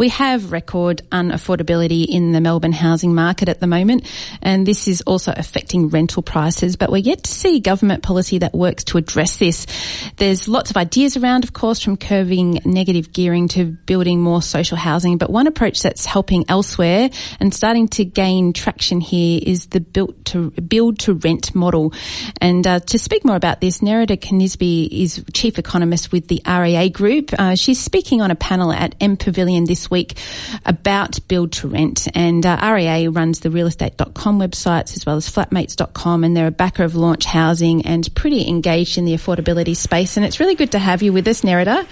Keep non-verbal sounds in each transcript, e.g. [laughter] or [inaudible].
We have record unaffordability in the Melbourne housing market at the moment, and this is also affecting rental prices, but we're yet to see government policy that works to address this. There's lots of ideas around, of course, from curving negative gearing to building more social housing, but one approach that's helping elsewhere and starting to gain traction here is the built to build to rent model. And uh, to speak more about this, Nerida Conisbee is chief economist with the REA Group. Uh, she's speaking on a panel at M Pavilion this week about build to rent. And uh, REA runs the realestate.com websites as well as flatmates.com, and they're a backer of launch housing and pretty engaged in the affordability space. And it's really good to have you with us, Nerida.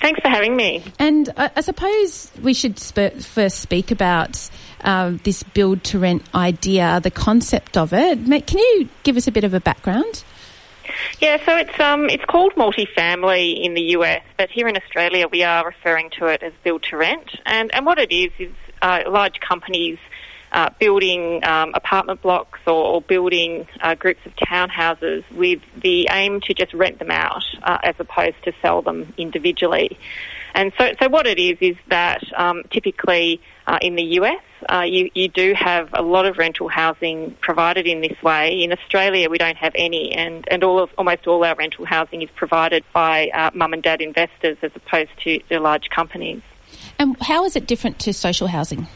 Thanks for having me. And I, I suppose we should sp- first speak about um, this build to rent idea, the concept of it. Can you give us a bit of a background? Yeah, so it's um it's called multifamily in the US, but here in Australia we are referring to it as build to rent. And and what it is is uh, large companies uh, building um, apartment blocks or, or building uh, groups of townhouses with the aim to just rent them out uh, as opposed to sell them individually. And so, so what it is is that um, typically uh, in the US, uh, you, you do have a lot of rental housing provided in this way. In Australia, we don't have any, and, and all of, almost all our rental housing is provided by uh, mum and dad investors as opposed to, to large companies. And how is it different to social housing?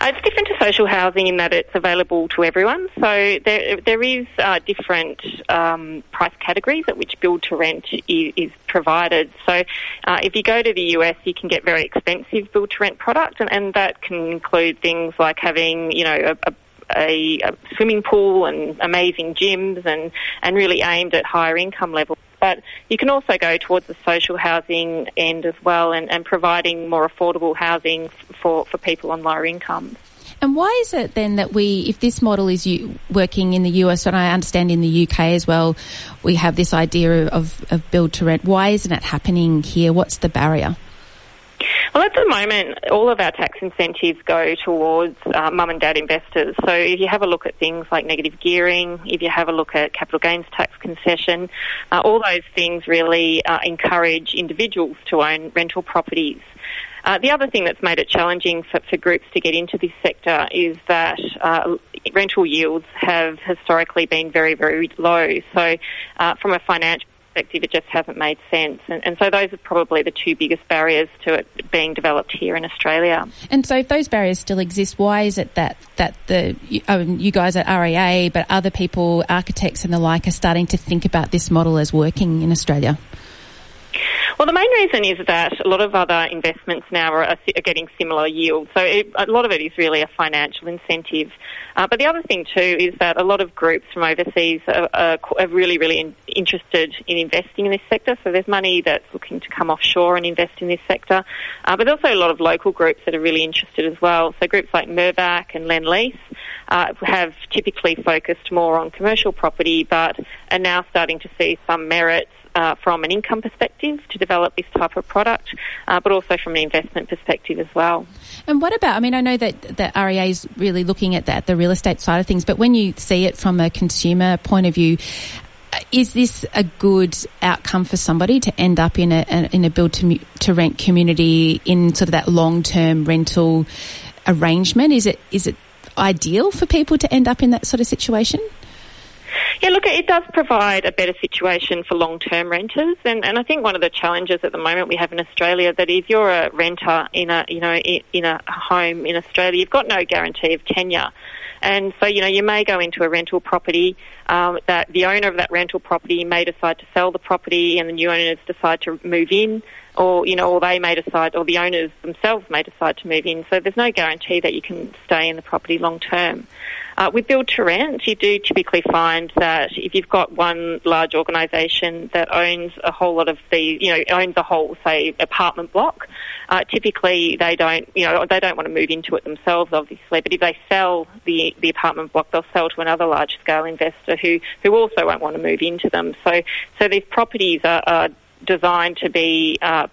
Uh, it's different to social housing in that it's available to everyone. So there, there is uh, different um, price categories at which build to rent is, is provided. So uh, if you go to the US, you can get very expensive build to rent product, and, and that can include things like having, you know, a, a a, a, swimming pool and amazing gyms and, and really aimed at higher income levels. But you can also go towards the social housing end as well and, and providing more affordable housing for, for people on lower incomes. And why is it then that we, if this model is working in the US, and I understand in the UK as well, we have this idea of, of build to rent, why isn't it happening here? What's the barrier? Well, at the moment, all of our tax incentives go towards uh, mum and dad investors. So if you have a look at things like negative gearing, if you have a look at capital gains tax concession, uh, all those things really uh, encourage individuals to own rental properties. Uh, the other thing that's made it challenging for, for, groups to get into this sector is that uh, rental yields have historically been very, very low. So, uh, from a financial perspective, it just hasn't made sense. And, and, so those are probably the two biggest barriers to it being developed here in Australia. And so if those barriers still exist, why is it that, that the um, you guys at REA, but other people, architects and the like, are starting to think about this model as working in Australia? Well, the main reason is that a lot of other investments now are, are getting similar yields. So it, a lot of it is really a financial incentive. Uh, but the other thing too is that a lot of groups from overseas are, are, really, really in, interested in investing in this sector. So there's money that's looking to come offshore and invest in this sector. Uh, but there's also a lot of local groups that are really interested as well. So groups like Mirvac and Lendlease uh, have typically focused more on commercial property, but are now starting to see some merits uh, from an income perspective to develop this type of product, uh, but also from an investment perspective as well. And what about? I mean, I know that that REA is really looking at that the real estate side of things, but when you see it from a consumer point of view. Is this a good outcome for somebody to end up in a, in a build to, to rent community in sort of that long term rental arrangement? Is it is it ideal for people to end up in that sort of situation? Yeah, look, it does provide a better situation for long-term renters, and, and I think one of the challenges at the moment we have in Australia that if you're a renter in a you know in a home in Australia, you've got no guarantee of tenure. And so, you know, you may go into a rental property um, that the owner of that rental property may decide to sell the property and the new owners decide to move in or, you know, or they may decide, or the owners themselves may decide to move in. So there's no guarantee that you can stay in the property long term. Uh, with build to rent, you do typically find that if you've got one large organisation that owns a whole lot of the, you know, owns a whole, say, apartment block, uh, typically they don't, you know, they don't want to move into it themselves, obviously. But if they sell the the apartment block, they'll sell to another large scale investor who who also won't want to move into them. So so these properties are, are designed to be uh,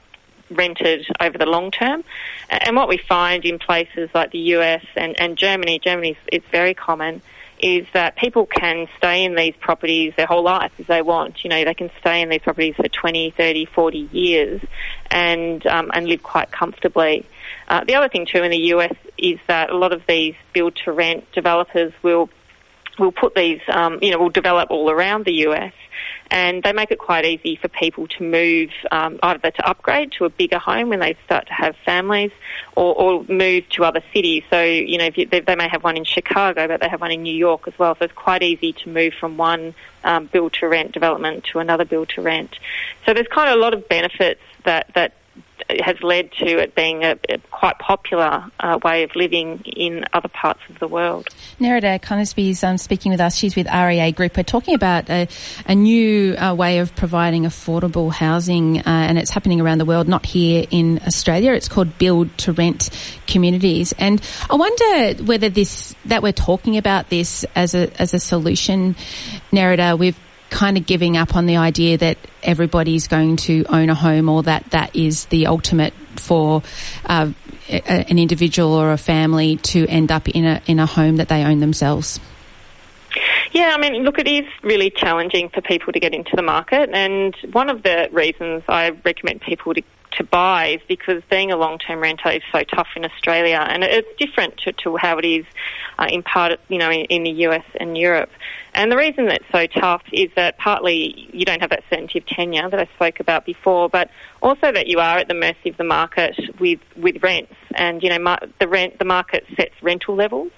rented over the long term. And what we find in places like the US and, and Germany, Germany is very common, is that people can stay in these properties their whole life as they want. You know, they can stay in these properties for 20, 30, 40 years and, um, and live quite comfortably. Uh, the other thing too in the US is that a lot of these build to rent developers will will put these, um, you know, will develop all around the US and they make it quite easy for people to move um, either to upgrade to a bigger home when they start to have families or, or move to other cities. So, you know, you, they, they, may have one in Chicago, but they have one in New York as well. So it's quite easy to move from one um, build to rent development to another build to rent. So there's kind of a lot of benefits that, that has led to it being a, a quite popular uh, way of living in other parts of the world. Nerida Conisbee is um, speaking with us. She's with REA Group. We're talking about a, a new uh, way of providing affordable housing, uh, and it's happening around the world, not here in Australia. It's called Build to Rent Communities, and I wonder whether this that we're talking about this as a as a solution, Nerida. We've kind of giving up on the idea that everybody's going to own a home or that that is the ultimate for uh, an individual or a family to end up in a in a home that they own themselves. Yeah, I mean, look, it is really challenging for people to get into the market, and one of the reasons I recommend people to to buy is because being a long-term renter is so tough in Australia, and it's different to, to how it is uh, in part, you know, in, in the US and Europe. And the reason that's so tough is that partly you don't have that certainty of tenure that I spoke about before, but also that you are at the mercy of the market with with rents, and you know, mar- the rent the market sets rental levels.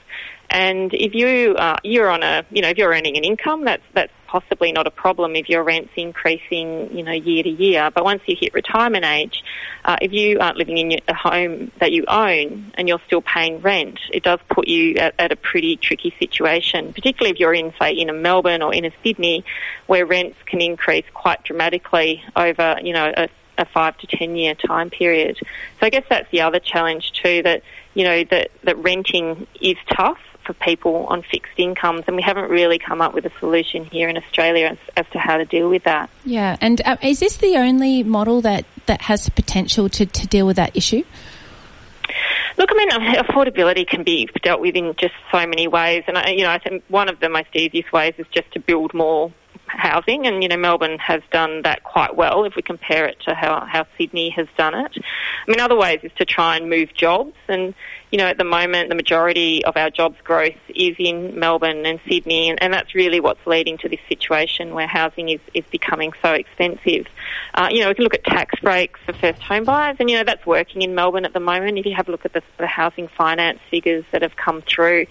And if you uh, you're on a you know if you're earning an income, that's that's possibly not a problem if your rent's increasing you know year to year. But once you hit retirement age, uh, if you aren't living in a home that you own and you're still paying rent, it does put you at, at a pretty tricky situation. Particularly if you're in say in a Melbourne or in a Sydney, where rents can increase quite dramatically over you know a a five to ten year time period. So I guess that's the other challenge too that you know that that renting is tough for people on fixed incomes, and we haven't really come up with a solution here in Australia as, as to how to deal with that. Yeah, and uh, is this the only model that, that has the potential to, to deal with that issue? Look, I mean, affordability can be dealt with in just so many ways, and I, you know, I think one of the most easiest ways is just to build more housing, and you know Melbourne has done that quite well if we compare it to how how Sydney has done it. I mean, other ways is to try and move jobs, and you know, at the moment, the majority of our jobs growth is in Melbourne and Sydney, and, and that's really what's leading to this situation where housing is, is becoming so expensive. Uh, you know, we can look at tax breaks for first home buyers, and, you know, that's working in Melbourne at the moment. If you have a look at the, the housing finance figures that have come through,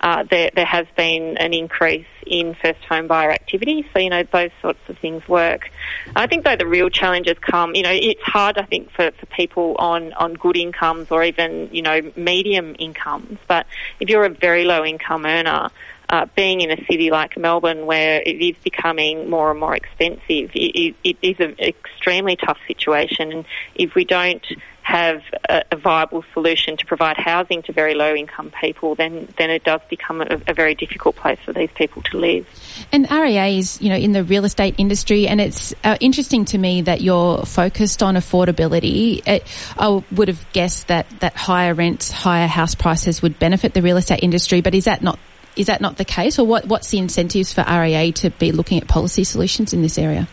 uh, there, there has been an increase in first home buyer activity. So, you know, those sorts of things work. I think, though, the real challenges come, you know, it's hard, I think, for, for people on, on good incomes or even, you know, medium incomes. But if you're a very low income earner, uh, being in a city like Melbourne where it is becoming more and more expensive, it, it is an extremely tough situation. And if we don't have a, a, viable solution to provide housing to very low income people, then then it does become a, a, very difficult place for these people to live. And REA is, you know, in the real estate industry, and it's uh, interesting to me that you're focused on affordability. It, I would have guessed that that higher rents, higher house prices would benefit the real estate industry, but is that not is that not the case, or what, what's the incentives for REA to be looking at policy solutions in this area?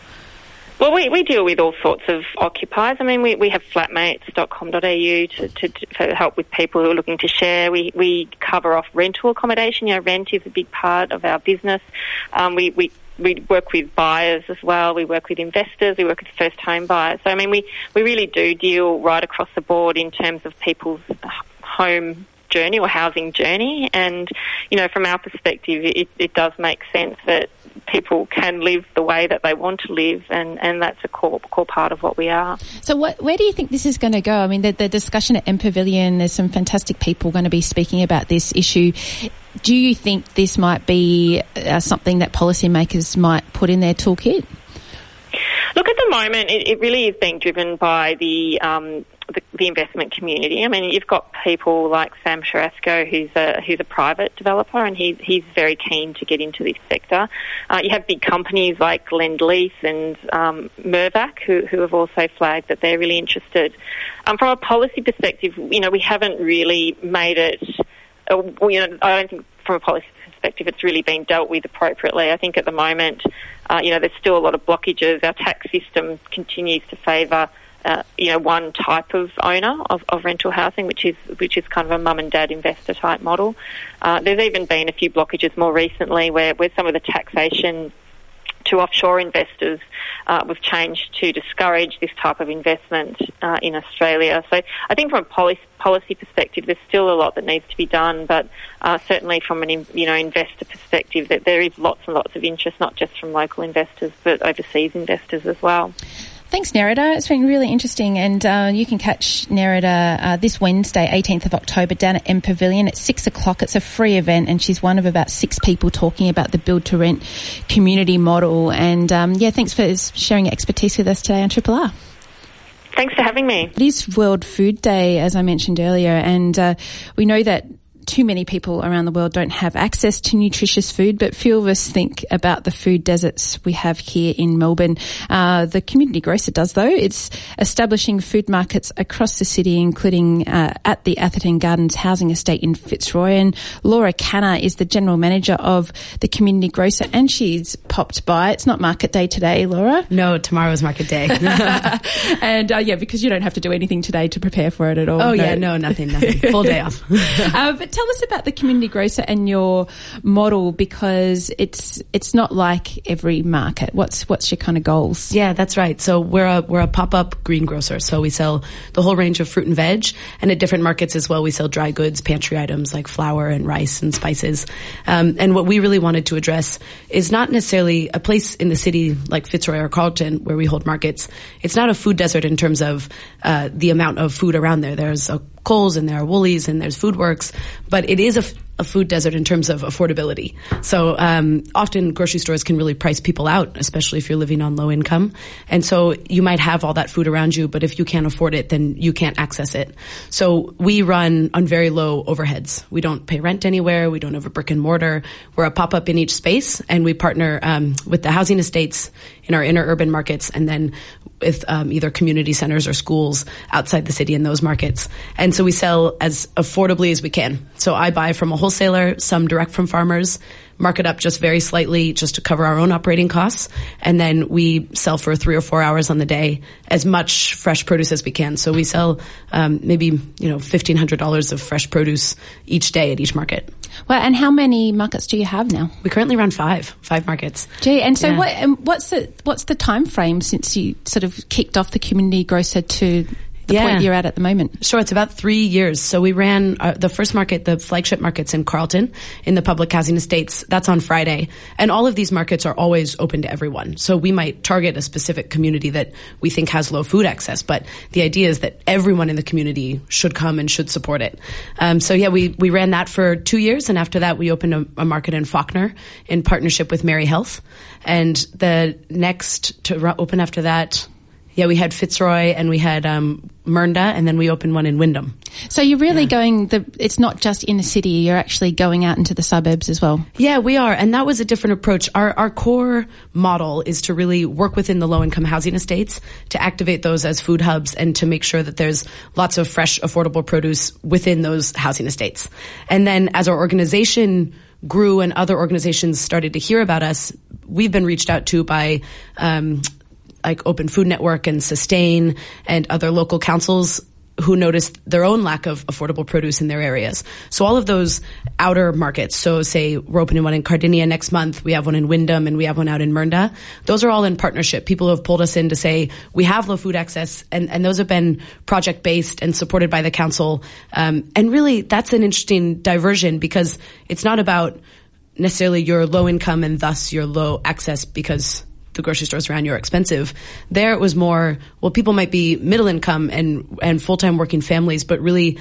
Well, we, we deal with all sorts of occupiers. I mean, we, we have flatmates.com.au to, to, to help with people who are looking to share. We, we cover off rental accommodation. You know, rent is a big part of our business. Um, we, we we work with buyers as well. We work with investors. We work with first home buyers. So I mean, we, we really do deal right across the board in terms of people's home journey or housing journey. And, you know, from our perspective, it, it does make sense that people can live the way that they want to live, and, and that's a core core part of what we are. So, what, where do you think this is going to go? I mean, the, the discussion at M Pavilion, there's some fantastic people going to be speaking about this issue. Do you think this might be uh, something that policymakers might put in their toolkit? Look, at the moment, it, it really is being driven by the, um, the, the investment community. I mean, you've got people like Sam Tarascio, who's a who's a private developer, and he's he's very keen to get into this sector. Uh, you have big companies like Lendlease and um, Mirvac, who who have also flagged that they're really interested. Um, from a policy perspective, you know, we haven't really made it. Uh, you know, I don't think from a policy perspective, it's really been dealt with appropriately. I think at the moment, uh, you know, there's still a lot of blockages. Our tax system continues to favour, uh, you know, one type of owner of, of, rental housing, which is which is kind of a mum and dad investor type model. Uh, there's even been a few blockages more recently where, where some of the taxation to offshore investors, uh, changed to discourage this type of investment uh, in Australia. So I think from a policy, policy perspective, there's still a lot that needs to be done, but uh, certainly from an you know investor perspective, that there is lots and lots of interest, not just from local investors but overseas investors as well. Thanks, Nerida. It's been really interesting, and uh, you can catch Nerida uh, this Wednesday, 18th of October, down at M Pavilion at six o'clock. It's a free event, and she's one of about six people talking about the build to rent community model. And um, yeah, thanks for sharing your expertise with us today on Triple R. Thanks for having me. It is World Food Day, as I mentioned earlier, and uh, we know that too many people around the world don't have access to nutritious food, but few of us think about the food deserts we have here in Melbourne. Uh, the community grocer does though. It's establishing food markets across the city, including uh, at the Atherton Gardens housing estate in Fitzroy. And Laura Khanna is the general manager of the community grocer, and she's popped by. It's not market day today, Laura. No, tomorrow's market day. [laughs] and uh, yeah, because you don't have to do anything today to prepare for it at all. Oh no. yeah, no, nothing, nothing. Full day off. [laughs] Uh, but tell us about the community grocer and your model because it's it's not like every market. What's what's your kind of goals? Yeah, that's right. So we're a we're a pop up greengrocer. So we sell the whole range of fruit and veg, and at different markets as well, we sell dry goods, pantry items like flour and rice and spices. Um, and what we really wanted to address is not necessarily a place in the city like Fitzroy or Carlton where we hold markets. It's not a food desert in terms of uh, the amount of food around there. There's a Coles and there are Woolies and there's Foodworks, but it is a, a food desert in terms of affordability. So um, often grocery stores can really price people out, especially if you're living on low income. And so you might have all that food around you, but if you can't afford it, then you can't access it. So we run on very low overheads. We don't pay rent anywhere. We don't have a brick and mortar. We're a pop up in each space, and we partner um, with the housing estates in our inner urban markets, and then with um, either community centers or schools outside the city in those markets. And so we sell as affordably as we can. So I buy from a wholesaler, some direct from farmers, mark it up just very slightly just to cover our own operating costs. And then we sell for three or four hours on the day as much fresh produce as we can. So we sell um, maybe, you know, $1,500 of fresh produce each day at each market. Well, and how many markets do you have now? We currently run five, five markets. Gee, and so yeah. what, what's the, what's the time frame since you sort of kicked off the community grocer to the yeah. point you're at at the moment? Sure, it's about three years. So we ran uh, the first market, the flagship markets in Carlton, in the public housing estates. That's on Friday, and all of these markets are always open to everyone. So we might target a specific community that we think has low food access, but the idea is that everyone in the community should come and should support it. Um, so yeah, we we ran that for two years, and after that, we opened a, a market in Fawkner in partnership with Merri Health, and the next to open after that yeah, we had Fitzroy and we had um, Mernda, and then we opened one in Wyndham. So you're really yeah. going. The, it's not just in the city; you're actually going out into the suburbs as well. Yeah, we are, and that was a different approach. Our our core model is to really work within the low income housing estates to activate those as food hubs and to make sure that there's lots of fresh, affordable produce within those housing estates. And then, as our organization grew and other organizations started to hear about us, we've been reached out to by um, like Open Food Network and Sustain and other local councils who noticed their own lack of affordable produce in their areas. So all of those outer markets, so say we're opening one in Cardinia next month, we have one in Wyndham and we have one out in Mernda. Those are all in partnership. People have pulled us in to say we have low food access and, and those have been project based and supported by the council. Um, and really that's an interesting diversion because it's not about necessarily your low income and thus your low access because the grocery stores around you are expensive. There it was more, well, people might be middle income and, and full-time working families, but really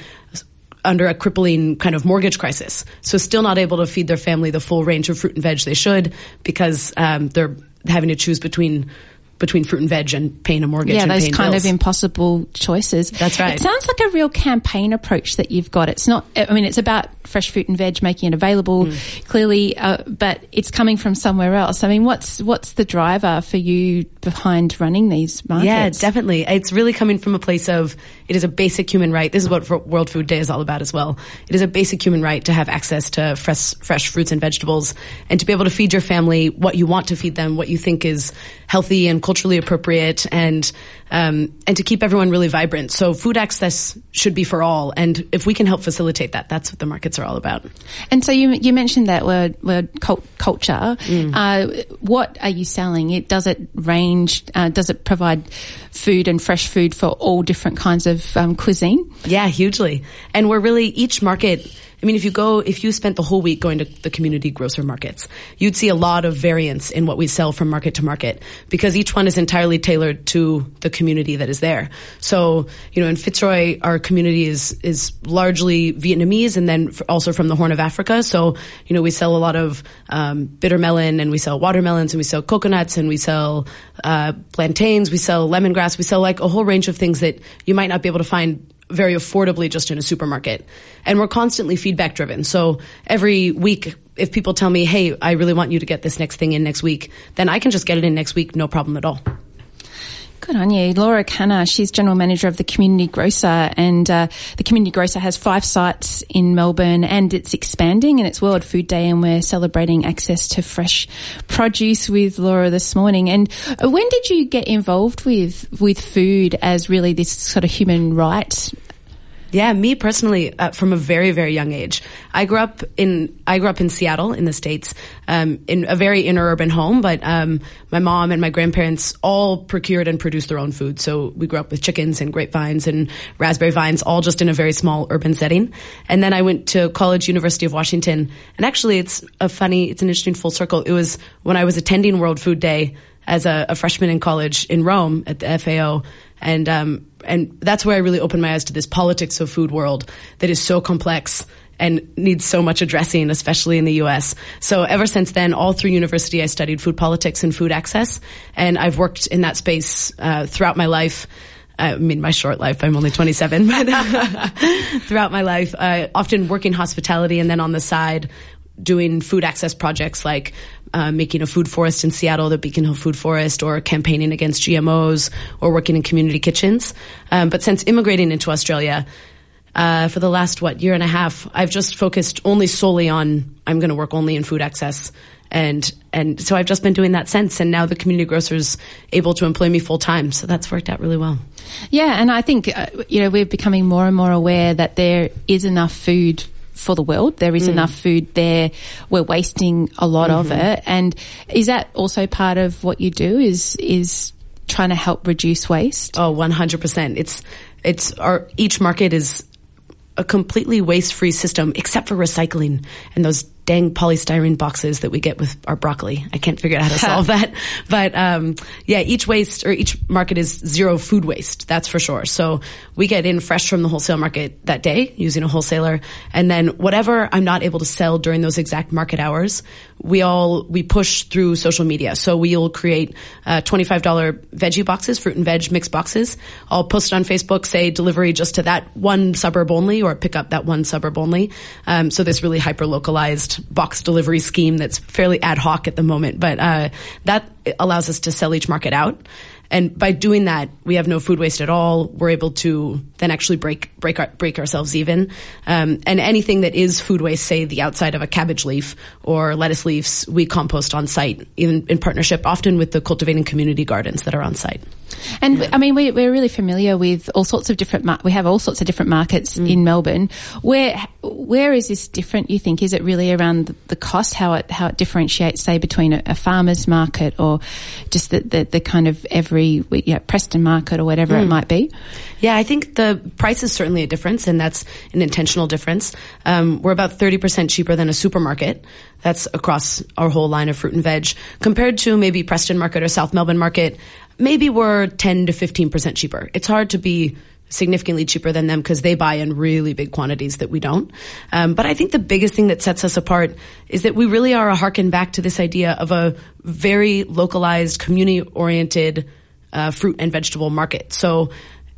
under a crippling kind of mortgage crisis. So still not able to feed their family the full range of fruit and veg they should because um, they're having to choose between between fruit and veg and paying a mortgage. Yeah, those kind bills. of impossible choices. That's right. It sounds like a real campaign approach that you've got. It's not. I mean, it's about fresh fruit and veg, making it available, Mm. clearly, uh, but it's coming from somewhere else. I mean, what's what's the driver for you behind running these markets? Yeah, definitely. It's really coming from a place of it is a basic human right. This is what World Food Day is all about as well. It is a basic human right to have access to fresh, fresh fruits and vegetables and to be able to feed your family what you want to feed them, what you think is healthy and culturally appropriate and um, and to keep everyone really vibrant. So food access should be for all. And if we can help facilitate that, that's what the markets are all about. And so you you mentioned that word word cult, culture. Mm. Uh, what are you selling? It does it range? Uh, does it provide food and fresh food for all different kinds of um, cuisine? Yeah, hugely. And we're really each market. I mean, if you go, if you spent the whole week going to the community grocer markets, you'd see a lot of variance in what we sell from market to market because each one is entirely tailored to the community that is there. So, you know, in Fitzroy, our community is, is largely Vietnamese and then also from the Horn of Africa. So, you know, we sell a lot of, um, bitter melon and we sell watermelons and we sell coconuts and we sell, uh, plantains, we sell lemongrass, we sell like a whole range of things that you might not be able to find very affordably just in a supermarket. And we're constantly feedback driven. So every week, if people tell me, hey, I really want you to get this next thing in next week, then I can just get it in next week, no problem at all. Good on you. Laura Khanna, she's General Manager of the Community Grocer and uh, the Community Grocer has five sites in Melbourne and it's expanding and it's World Food Day and we're celebrating access to fresh produce with Laura this morning. And uh, when did you get involved with, with food as really this sort of human right Yeah, me personally, uh, from a very, very young age, I grew up in I grew up in Seattle in the states, um, in a very inner urban home. But um, my mom and my grandparents all procured and produced their own food. So we grew up with chickens and grapevines and raspberry vines, all just in a very small urban setting. And then I went to college, University of Washington, and actually, it's a funny, it's an interesting full circle. It was when I was attending World Food Day as a, a freshman in college in Rome at the FAO and um, and that's where I really opened my eyes to this politics of food world that is so complex and needs so much addressing, especially in the U.S. So ever since then, all through university, I studied food politics and food access, and I've worked in that space uh, throughout my life. I mean, my short life, I'm only 27, [laughs] but throughout my life, uh, often working hospitality and then on the side, doing food access projects like uh, making a food forest in Seattle, the Beacon Hill Food Forest, or campaigning against GMOs, or working in community kitchens. Um, but since immigrating into Australia, uh, for the last what year and a half, I've just focused only solely on I'm going to work only in food access, and and so I've just been doing that since. And now the community grocer's able to employ me full time, so that's worked out really well. Yeah, and I think uh, you know we're becoming more and more aware that there is enough food for the world. There is mm. enough food there. We're wasting a lot mm-hmm. of it. And is that also part of what you do is, is trying to help reduce waste? Oh, 100%. It's, it's our, each market is a completely waste-free system except for recycling and those dang polystyrene boxes that we get with our broccoli. I can't figure out how to [laughs] solve that. But um, yeah, each waste or each market is zero food waste. That's for sure. So we get in fresh from the wholesale market that day using a wholesaler, and then whatever I'm not able to sell during those exact market hours, we all we push through social media. So we'll create uh, $25 veggie boxes, fruit and veg mix boxes. I'll post on Facebook, say delivery just to that one suburb only, or pick up that one suburb only. Um, so this really hyper localized box delivery scheme that's fairly ad hoc at the moment, but uh, that allows us to sell each market out. And by doing that, we have no food waste at all. We're able to then actually break break our, break ourselves even. Um, and anything that is food waste, say the outside of a cabbage leaf or lettuce leaves, we compost on site, even in partnership, often with the cultivating community gardens that are on site. And yeah. I mean, we, we're really familiar with all sorts of different. Mar- we have all sorts of different markets mm. in Melbourne. Where where is this different? You think is it really around the, the cost? How it how it differentiates, say, between a, a farmer's market or just the, the, the kind of every yeah, Preston market or whatever mm. it might be? Yeah, I think the price is certainly a difference, and that's an intentional difference. Um, we're about 30% cheaper than a supermarket. That's across our whole line of fruit and veg. Compared to maybe Preston Market or South Melbourne Market, maybe we're 10 to 15% cheaper. It's hard to be significantly cheaper than them because they buy in really big quantities that we don't. Um, but I think the biggest thing that sets us apart is that we really are a harken back to this idea of a very localized, community oriented uh, fruit and vegetable market. So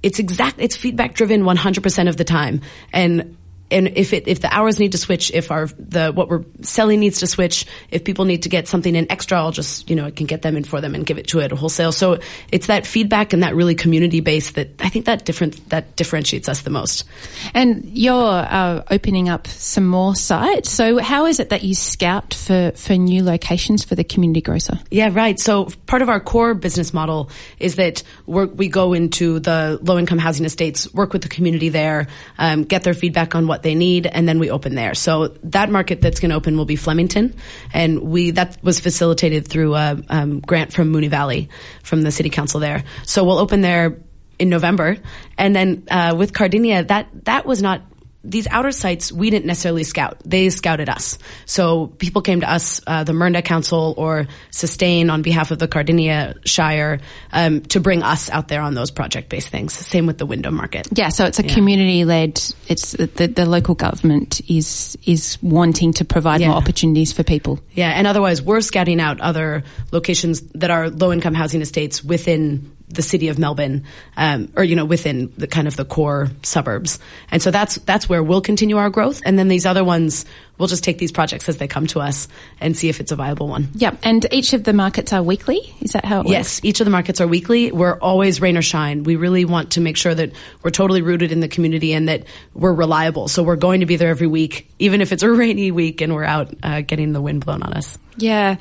it's exact, it's feedback driven 100% of the time. And and if it if the hours need to switch, if our the what we're selling needs to switch, if people need to get something in extra, I'll just you know I can get them in for them and give it to it wholesale. So it's that feedback and that really community base that I think that different that differentiates us the most. And you're uh, opening up some more sites. So how is it that you scout for for new locations for the community grocer? Yeah, right. So part of our core business model is that we we go into the low income housing estates, work with the community there, um, get their feedback on what they need, and then we open there. So that market that's going to open will be Flemington, and we that was facilitated through a um, grant from Moonee Valley from the city council there. So we'll open there in November, and then uh, with Cardinia, that that was not these outer sites we didn't necessarily scout; they scouted us. So people came to us, uh, the Mernda Council or Sustain on behalf of the Cardinia Shire, um, to bring us out there on those project-based things. Same with the Wyndham Market. Yeah, so it's a yeah. community-led. It's the, the local government is is wanting to provide yeah. more opportunities for people. Yeah, and otherwise we're scouting out other locations that are low-income housing estates within the city of Melbourne, um, or you know, within the kind of the core suburbs. And so that's that's where we'll continue our growth. And then these other ones, we'll just take these projects as they come to us and see if it's a viable one. Yep. And each of the markets are weekly. Is that how it works? Yes, each of the markets are weekly. We're always rain or shine. We really want to make sure that we're totally rooted in the community and that we're reliable. So we're going to be there every week, even if it's a [laughs] rainy week and we're out uh, getting the wind blown on us. Yeah.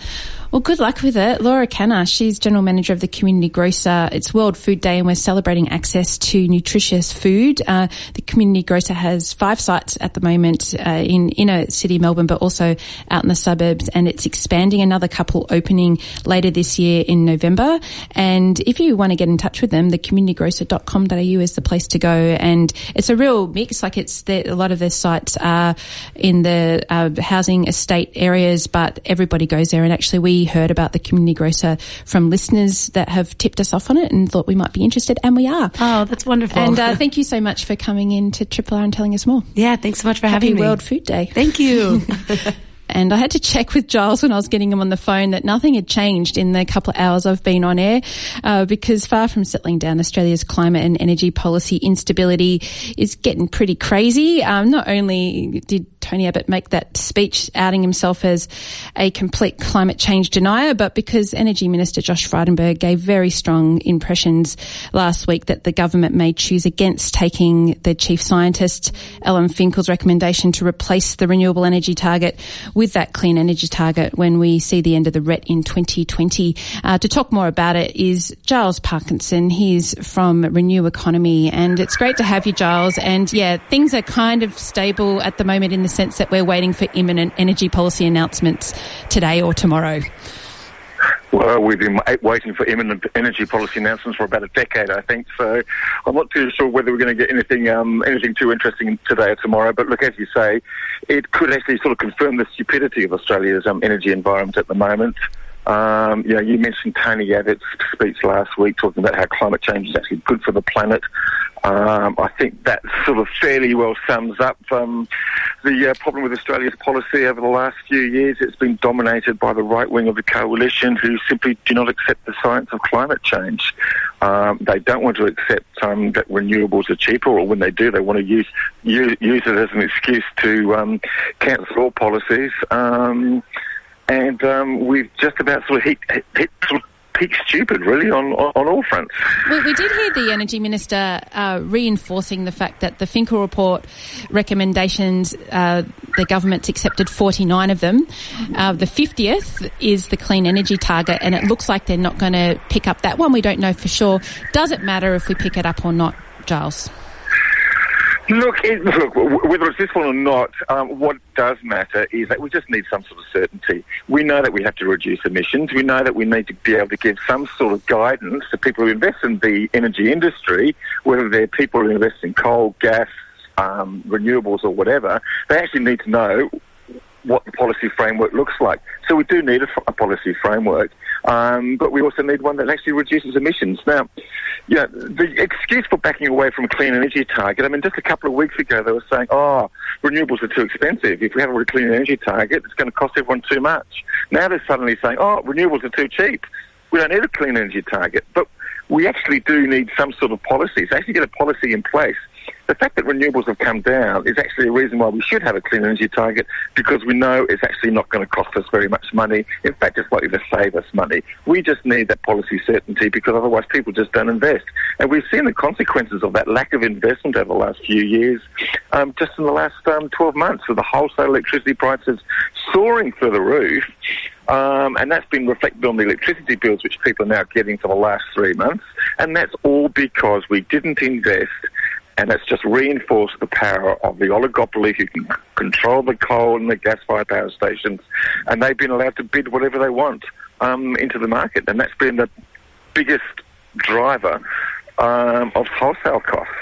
Well, good luck with it. Laura Khanna, she's General Manager of the Community Grocer. It's World Food Day and we're celebrating access to nutritious food. Uh, the Community Grocer has five sites at the moment uh, in inner city Melbourne, but also out in the suburbs and it's expanding another couple opening later this year in November. And if you want to get in touch with them, the communitygrocer.com.au is the place to go. And it's a real mix. Like it's the, a lot of their sites are in the uh, housing estate areas, but everybody goes there. And actually, we heard about the community grocer from listeners that have tipped us off on it and thought we might be interested, and we are. Oh, that's wonderful. And uh, thank you so much for coming in to Triple R and telling us more. Yeah, thanks so much for Happy having me. World Food Day. Thank you. [laughs] And I had to check with Giles when I was getting him on the phone that nothing had changed in the couple of hours I've been on air, uh, because far from settling down, Australia's climate and energy policy instability is getting pretty crazy. Um, not only did Tony Abbott make that speech outing himself as a complete climate change denier, but because Energy Minister Josh Frydenberg gave very strong impressions last week that the government may choose against taking the chief scientist Alan Finkel's recommendation to replace the renewable energy target with that clean energy target when we see the end of the RET in 2020. Uh, to talk more about it is Giles Parkinson. He's from Renew Economy and it's great to have you, Giles. And yeah, things are kind of stable at the moment in the sense that we're waiting for imminent energy policy announcements today or tomorrow. Well, we've been waiting for imminent energy policy announcements for about a decade, I think. So I'm not too sure whether we're going to get anything um, anything too interesting today or tomorrow. But look, as you say, it could actually sort of confirm the stupidity of Australia's um, energy environment at the moment. Um, you know, you mentioned Tony Abbott's speech last week talking about how climate change is actually good for the planet. Um, I think that sort of fairly well sums up um, the uh, problem with Australia's policy over the last few years. It's been dominated by the right wing of the coalition who simply do not accept the science of climate change. Um, they don't want to accept um, that renewables are cheaper, or when they do, they want to use use, use it as an excuse to um, cancel all policies. And um, we've just about sort of hit, hit, hit sort of peak stupid, really, on, on, on all fronts. We, we, did hear the Energy Minister uh, reinforcing the fact that the Finkel report recommendations, uh, the government's accepted 49 of them. Uh, the 50th is the clean energy target, and it looks like they're not going to pick up that one. We don't know for sure. Does it matter if we pick it up or not, Giles? Look, it, look, whether it's this one or not, um, what does matter is that we just need some sort of certainty. We know that we have to reduce emissions. We know that we need to be able to give some sort of guidance to people who invest in the energy industry, whether they're people who invest in coal, gas, um, renewables, or whatever. They actually need to know what the policy framework looks like. So we do need a, policy framework, um, but we also need one that actually reduces emissions. Now, yeah, the excuse for backing away from a clean energy target, I mean, just a couple of weeks ago they were saying, oh, renewables are too expensive. If we have a clean energy target, it's going to cost everyone too much. Now they're suddenly saying, oh, renewables are too cheap. We don't need a clean energy target. But we actually do need some sort of policy. So actually get a policy in place the fact that renewables have come down is actually a reason why we should have a clean energy target because we know it's actually not going to cost us very much money. In fact, it's likely to save us money. We just need that policy certainty because otherwise people just don't invest. And we've seen the consequences of that lack of investment over the last few years, um, just in the last um, 12 months with the wholesale electricity prices soaring through the roof. Um, and that's been reflected on the electricity bills, which people are now getting for the last three months. And that's all because we didn't invest and it's just reinforced the power of the oligopoly who can control the coal and the gas-fired power stations, and they've been allowed to bid whatever they want um, into the market, and that's been the biggest driver um, of wholesale costs.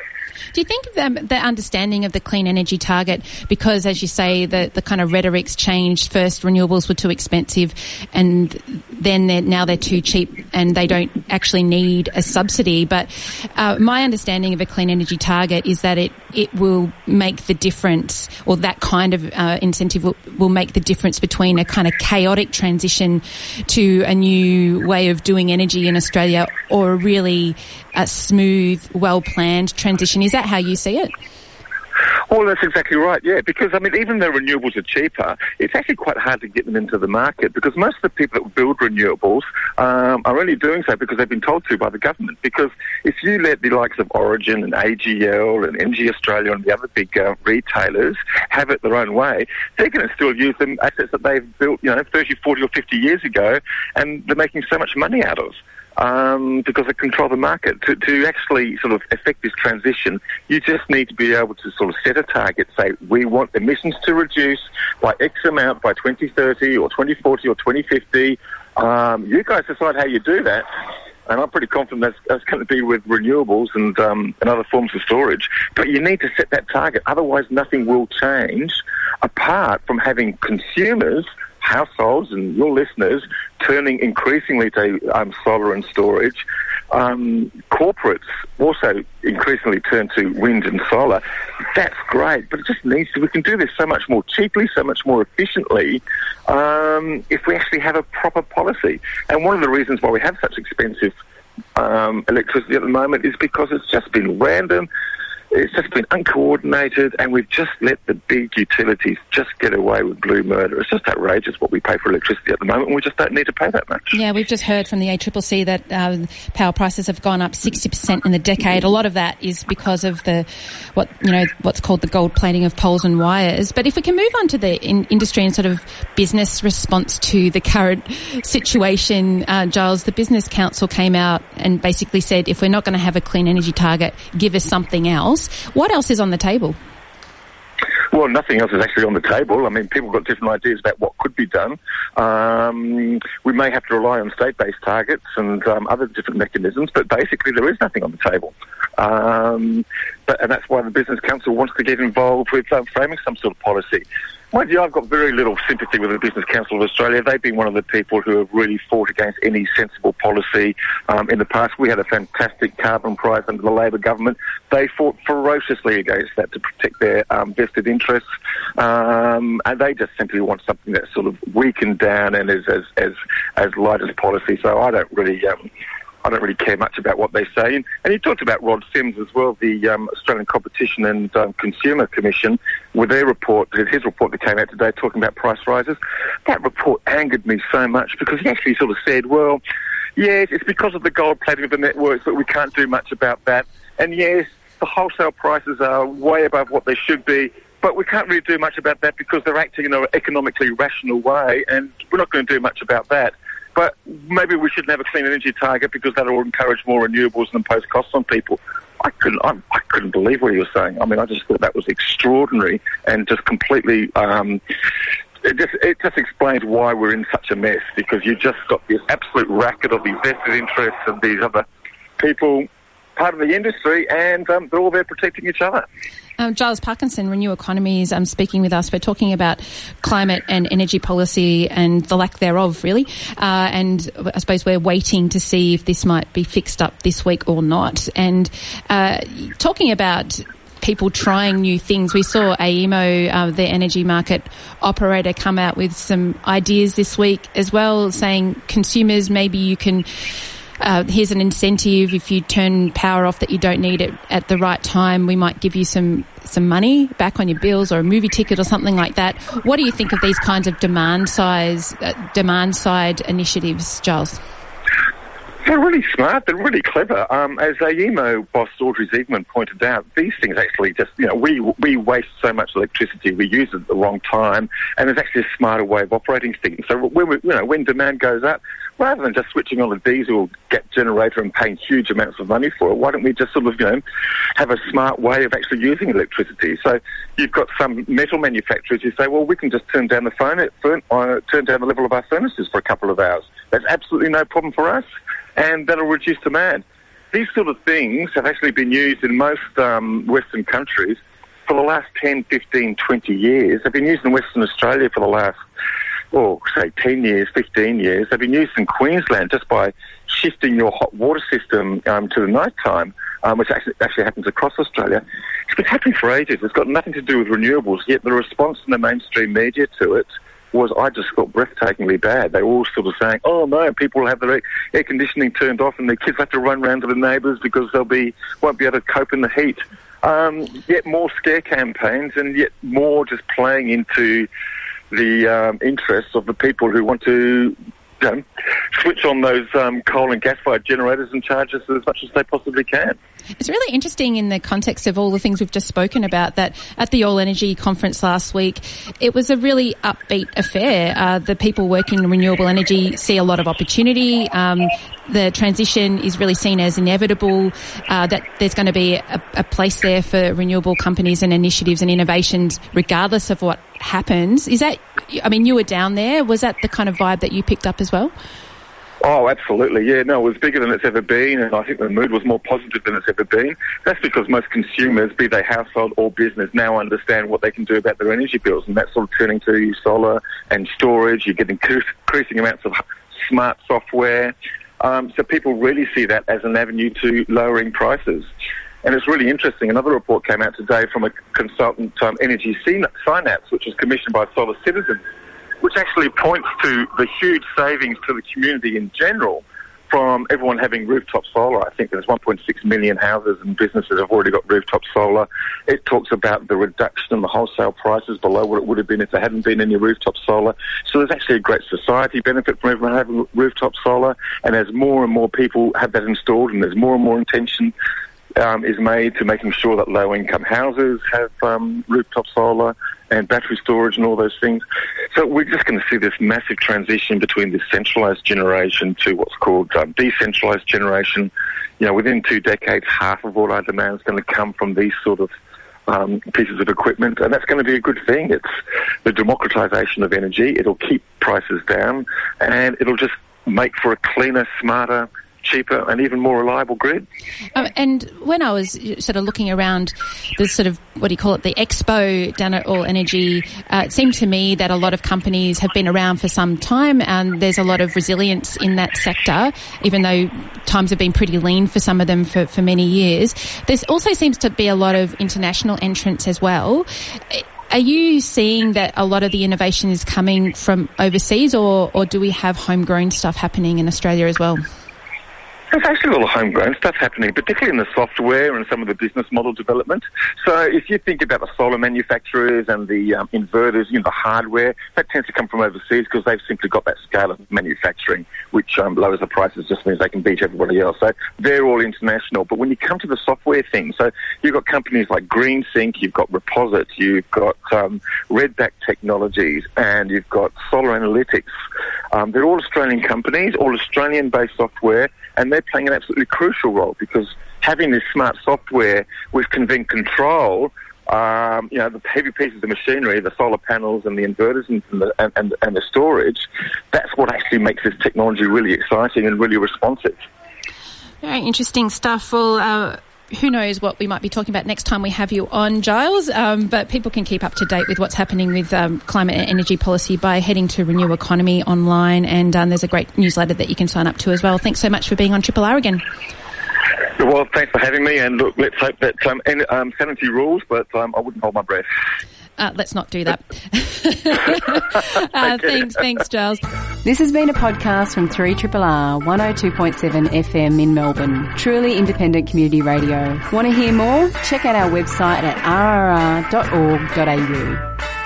Do you think the, the, understanding of the clean energy target, because as you say, the, the kind of rhetoric's changed. First, renewables were too expensive, and then they're, now they're too cheap, and they don't actually need a subsidy. But uh, my understanding of a clean energy target is that it it will make the difference, or that kind of uh, incentive will, will make the difference between a kind of chaotic transition to a new way of doing energy in Australia, or a really uh, smooth, well planned transition. Is that how you see it? Well, that's exactly right, yeah, because, I mean, even though renewables are cheaper, it's actually quite hard to get them into the market because most of the people that build renewables um, are only doing so because they've been told to by the government. Because if you let the likes of Origin and AGL and Energy Australia and the other big uh, retailers have it their own way, they're going to still use them assets that they've built, you know, 30, 40 or 50 years ago, and they're making so much money out of um, because they control the market. To, to actually sort of affect this transition, you just need to be able to sort of set a target, say, we want emissions to reduce by X amount by 2030 or 2040 or 2050. Um, you guys decide how you do that. And I'm pretty confident that's, that's going to be with renewables and, um, and other forms of storage. But you need to set that target. Otherwise, nothing will change apart from having consumers households and your listeners turning increasingly to um, solar and storage. Um, corporates also increasingly turn to wind and solar. That's great, but it just needs to. We can do this so much more cheaply, so much more efficiently, um, if we actually have a proper policy. And one of the reasons why we have such expensive um, electricity at the moment is because it's just been random it's just been uncoordinated, and we've just let the big utilities just get away with blue murder. It's just outrageous what we pay for electricity at the moment, and we just don't need to pay that much. Yeah, we've just heard from the ACCC that uh, power prices have gone up 60% in the decade. A lot of that is because of the what you know what's called the gold plating of poles and wires. But if we can move on to the in- industry and sort of business response to the current situation, uh, Giles, the Business Council came out and basically said if we're not going to have a clean energy target, give us something else What else is on the table? Well, nothing else is actually on the table. I mean, people got different ideas about what could be done. Um, we may have to rely on state-based targets and um, other different mechanisms, but basically there is nothing on the table. Um, and that's why the Business Council wants to get involved with um, framing some sort of policy. Mind you, I've got very little sympathy with the Business Council of Australia. They've been one of the people who have really fought against any sensible policy um, in the past. We had a fantastic carbon price under the Labor government. They fought ferociously against that to protect their um, vested interests, um, and they just simply want something that's sort of weakened down and is as as as light as policy. So I don't really. I don't really care much about what they say. And, and you talked about Rod Sims as well, the um, Australian Competition and um, Consumer Commission, with their report, his report that came out today talking about price rises. That report angered me so much because he actually sort of said, well, yes, it's because of the gold plating of the networks, but we can't do much about that. And yes, the wholesale prices are way above what they should be, but we can't really do much about that because they're acting in an economically rational way, and we're not going to do much about that. But maybe we shouldn't have a clean energy target because that will encourage more renewables and impose costs on people. I couldn't, I, I, couldn't believe what he was saying. I mean, I just thought that was extraordinary and just completely. Um, it just it just explains why we're in such a mess because you've just got this absolute racket of these vested interests and these other people, part of the industry, and um, they're all there protecting each other. Um, Giles Parkinson, Renew Economies, um, speaking with us. We're talking about climate and energy policy and the lack thereof, really. Uh, and I suppose we're waiting to see if this might be fixed up this week or not. And uh, talking about people trying new things. We saw AEMO, uh, the energy market operator, come out with some ideas this week as well, saying consumers maybe you can uh, here's an incentive if you turn power off that you don't need it at the right time. We might give you some some money back on your bills or a movie ticket or something like that. What do you think of these kinds of demand size uh, demand side initiatives, Giles? They're really smart. They're really clever. Um, as AEMO boss Audrey Zibelman pointed out, these things actually just, you know, we, we waste so much electricity, we use it at the wrong time, and there's actually a smarter way of operating things. So when, we, you know, when demand goes up, rather than just switching on a diesel generator and paying huge amounts of money for it, why don't we just sort of, you know, have a smart way of actually using electricity? So you've got some metal manufacturers who say, well, we can just turn down the phone, uh, turn down the level of our furnaces for a couple of hours. That's absolutely no problem for us and that'll reduce demand. These sort of things have actually been used in most um, Western countries for the last 10, 15, 20 years. They've been used in Western Australia for the last, well, say 10 years, 15 years. They've been used in Queensland just by shifting your hot water system um, to the night time, um, which actually, actually happens across Australia. It's been happening for ages. It's got nothing to do with renewables, yet the response from the mainstream media to it was I just felt breathtakingly bad. They were all sort of saying, "Oh no, people will have their air conditioning turned off, and their kids have to run around to the neighbours because they'll be won't be able to cope in the heat." Um, yet more scare campaigns, and yet more just playing into the um, interests of the people who want to you know, switch on those um, coal and gas-fired generators and charge us as much as they possibly can. It's really interesting in the context of all the things we've just spoken about that at the All Energy conference last week, it was a really upbeat affair. Uh, the people working in renewable energy see a lot of opportunity. Um, the transition is really seen as inevitable, uh, that there's going to be a, a place there for renewable companies and initiatives and innovations regardless of what happens. Is that, I mean, you were down there. Was that the kind of vibe that you picked up as well? Oh, absolutely. Yeah, no, it was bigger than it's ever been, and I think the mood was more positive than it's ever been. That's because most consumers, be they household or business, now understand what they can do about their energy bills, and that's sort of turning to solar and storage. You're getting increasing amounts of smart software. Um, so people really see that as an avenue to lowering prices. And it's really interesting. Another report came out today from a consultant, um, Energy Synapse, which was commissioned by Solar Citizens which actually points to the huge savings to the community in general from everyone having rooftop solar. I think there's 1.6 million houses and businesses have already got rooftop solar. It talks about the reduction in the wholesale prices below what it would have been if there hadn't been any rooftop solar. So there's actually a great society benefit from everyone having rooftop solar. And as more and more people have that installed and there's more and more intention um, is made to making sure that low income houses have um, rooftop solar and battery storage and all those things. So we're just going to see this massive transition between this centralized generation to what's called um, decentralized generation. You know, within two decades, half of all our demand is going to come from these sort of um, pieces of equipment, and that's going to be a good thing. It's the democratization of energy. It'll keep prices down, and it'll just make for a cleaner, smarter, cheaper and even more reliable grid. Um, and when I was sort of looking around the sort of, what do you call it, the expo down at All Energy, uh, it seemed to me that a lot of companies have been around for some time and there's a lot of resilience in that sector, even though times have been pretty lean for some of them for, for many years. There also seems to be a lot of international entrants as well. Are you seeing that a lot of the innovation is coming from overseas or, or do we have homegrown stuff happening in Australia as well? There's actually a lot of homegrown stuff happening, particularly in the software and some of the business model development. So if you think about the solar manufacturers and the um, inverters, you know, the hardware, that tends to come from overseas because they've simply got that scale of manufacturing, which um, lowers the prices, just means they can beat everybody else. So they're all international. But when you come to the software thing, so you've got companies like GreenSync, you've got Reposit, you've got um, Redback Technologies, and you've got Solar Analytics. Um, they're all Australian companies, all Australian-based software, and they're playing an absolutely crucial role because having this smart software can then control um, you know, the heavy pieces of machinery, the solar panels and the inverters and the, and, and, and the storage, that's what actually makes this technology really exciting and really responsive. Very interesting stuff. Well, uh, who knows what we might be talking about next time we have you on, Giles. Um, but people can keep up to date with what's happening with um, climate and energy policy by heading to Renew Economy online. And um, there's a great newsletter that you can sign up to as well. Thanks so much for being on Triple R again. Well, thanks for having me. And look, let's hope that um, um sanity rules, but um, I wouldn't hold my breath. Uh, let's not do that. [laughs] [laughs] uh, thanks, thanks, Giles. This has been a podcast from 3 R 102.7 FM in Melbourne. Truly independent community radio. Want to hear more? Check out our website at rrr.org.au.